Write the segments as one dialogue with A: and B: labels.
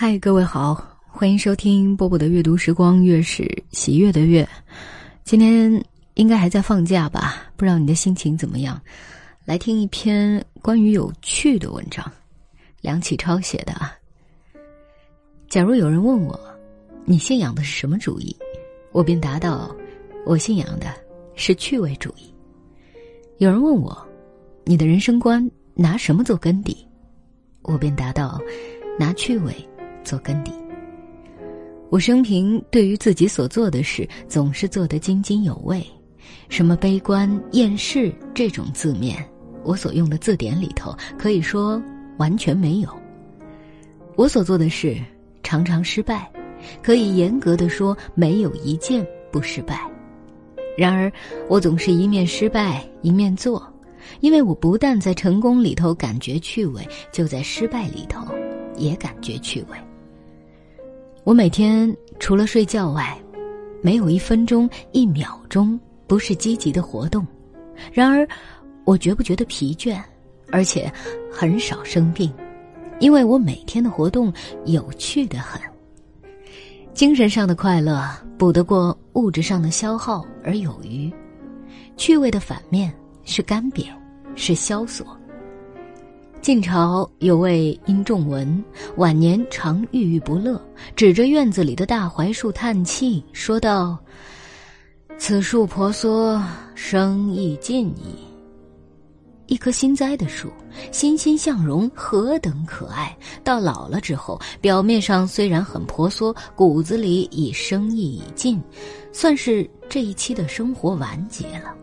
A: 嗨，各位好，欢迎收听波波的阅读时光，月是喜悦的月。今天应该还在放假吧？不知道你的心情怎么样？来听一篇关于有趣的文章，梁启超写的啊。假如有人问我，你信仰的是什么主义？我便答道，我信仰的是趣味主义。有人问我，你的人生观拿什么做根底？我便答道，拿趣味。做根底。我生平对于自己所做的事，总是做得津津有味。什么悲观厌世这种字面，我所用的字典里头可以说完全没有。我所做的事常常失败，可以严格的说没有一件不失败。然而，我总是一面失败一面做，因为我不但在成功里头感觉趣味，就在失败里头也感觉趣味。我每天除了睡觉外，没有一分钟、一秒钟不是积极的活动。然而，我觉不觉得疲倦，而且很少生病，因为我每天的活动有趣的很。精神上的快乐补得过物质上的消耗而有余，趣味的反面是干瘪，是萧索。晋朝有位殷仲文，晚年常郁郁不乐，指着院子里的大槐树叹气，说道：“此树婆娑，生意尽矣。”一棵新栽的树，欣欣向荣，何等可爱！到老了之后，表面上虽然很婆娑，骨子里已生意已尽，算是这一期的生活完结了。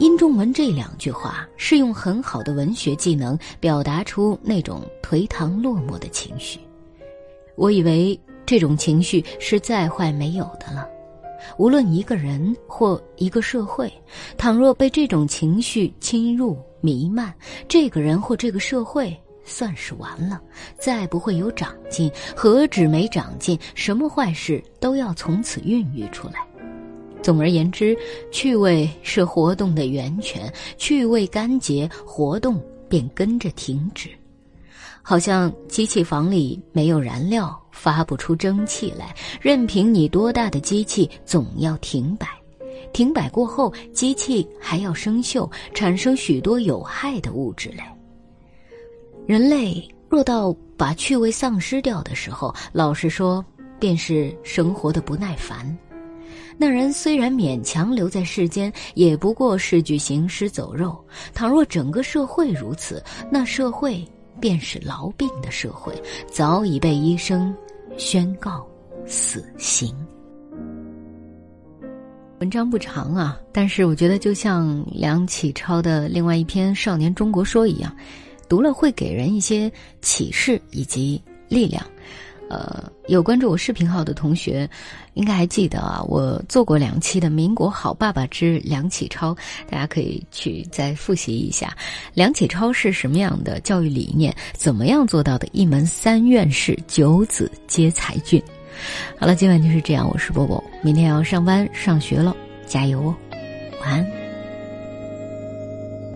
A: 殷仲文这两句话是用很好的文学技能表达出那种颓唐落寞的情绪。我以为这种情绪是再坏没有的了。无论一个人或一个社会，倘若被这种情绪侵入弥漫，这个人或这个社会算是完了，再不会有长进。何止没长进，什么坏事都要从此孕育出来。总而言之，趣味是活动的源泉，趣味干结，活动便跟着停止。好像机器房里没有燃料，发不出蒸汽来，任凭你多大的机器，总要停摆。停摆过后，机器还要生锈，产生许多有害的物质类。人类若到把趣味丧失掉的时候，老实说，便是生活的不耐烦。那人虽然勉强留在世间，也不过是具行尸走肉。倘若整个社会如此，那社会便是痨病的社会，早已被医生宣告死刑。文章不长啊，但是我觉得就像梁启超的另外一篇《少年中国说》一样，读了会给人一些启示以及力量。呃，有关注我视频号的同学，应该还记得啊，我做过两期的《民国好爸爸之梁启超》，大家可以去再复习一下，梁启超是什么样的教育理念，怎么样做到的一门三院士，九子皆才俊。好了，今晚就是这样，我是波波，明天要上班上学了，加油哦，晚安。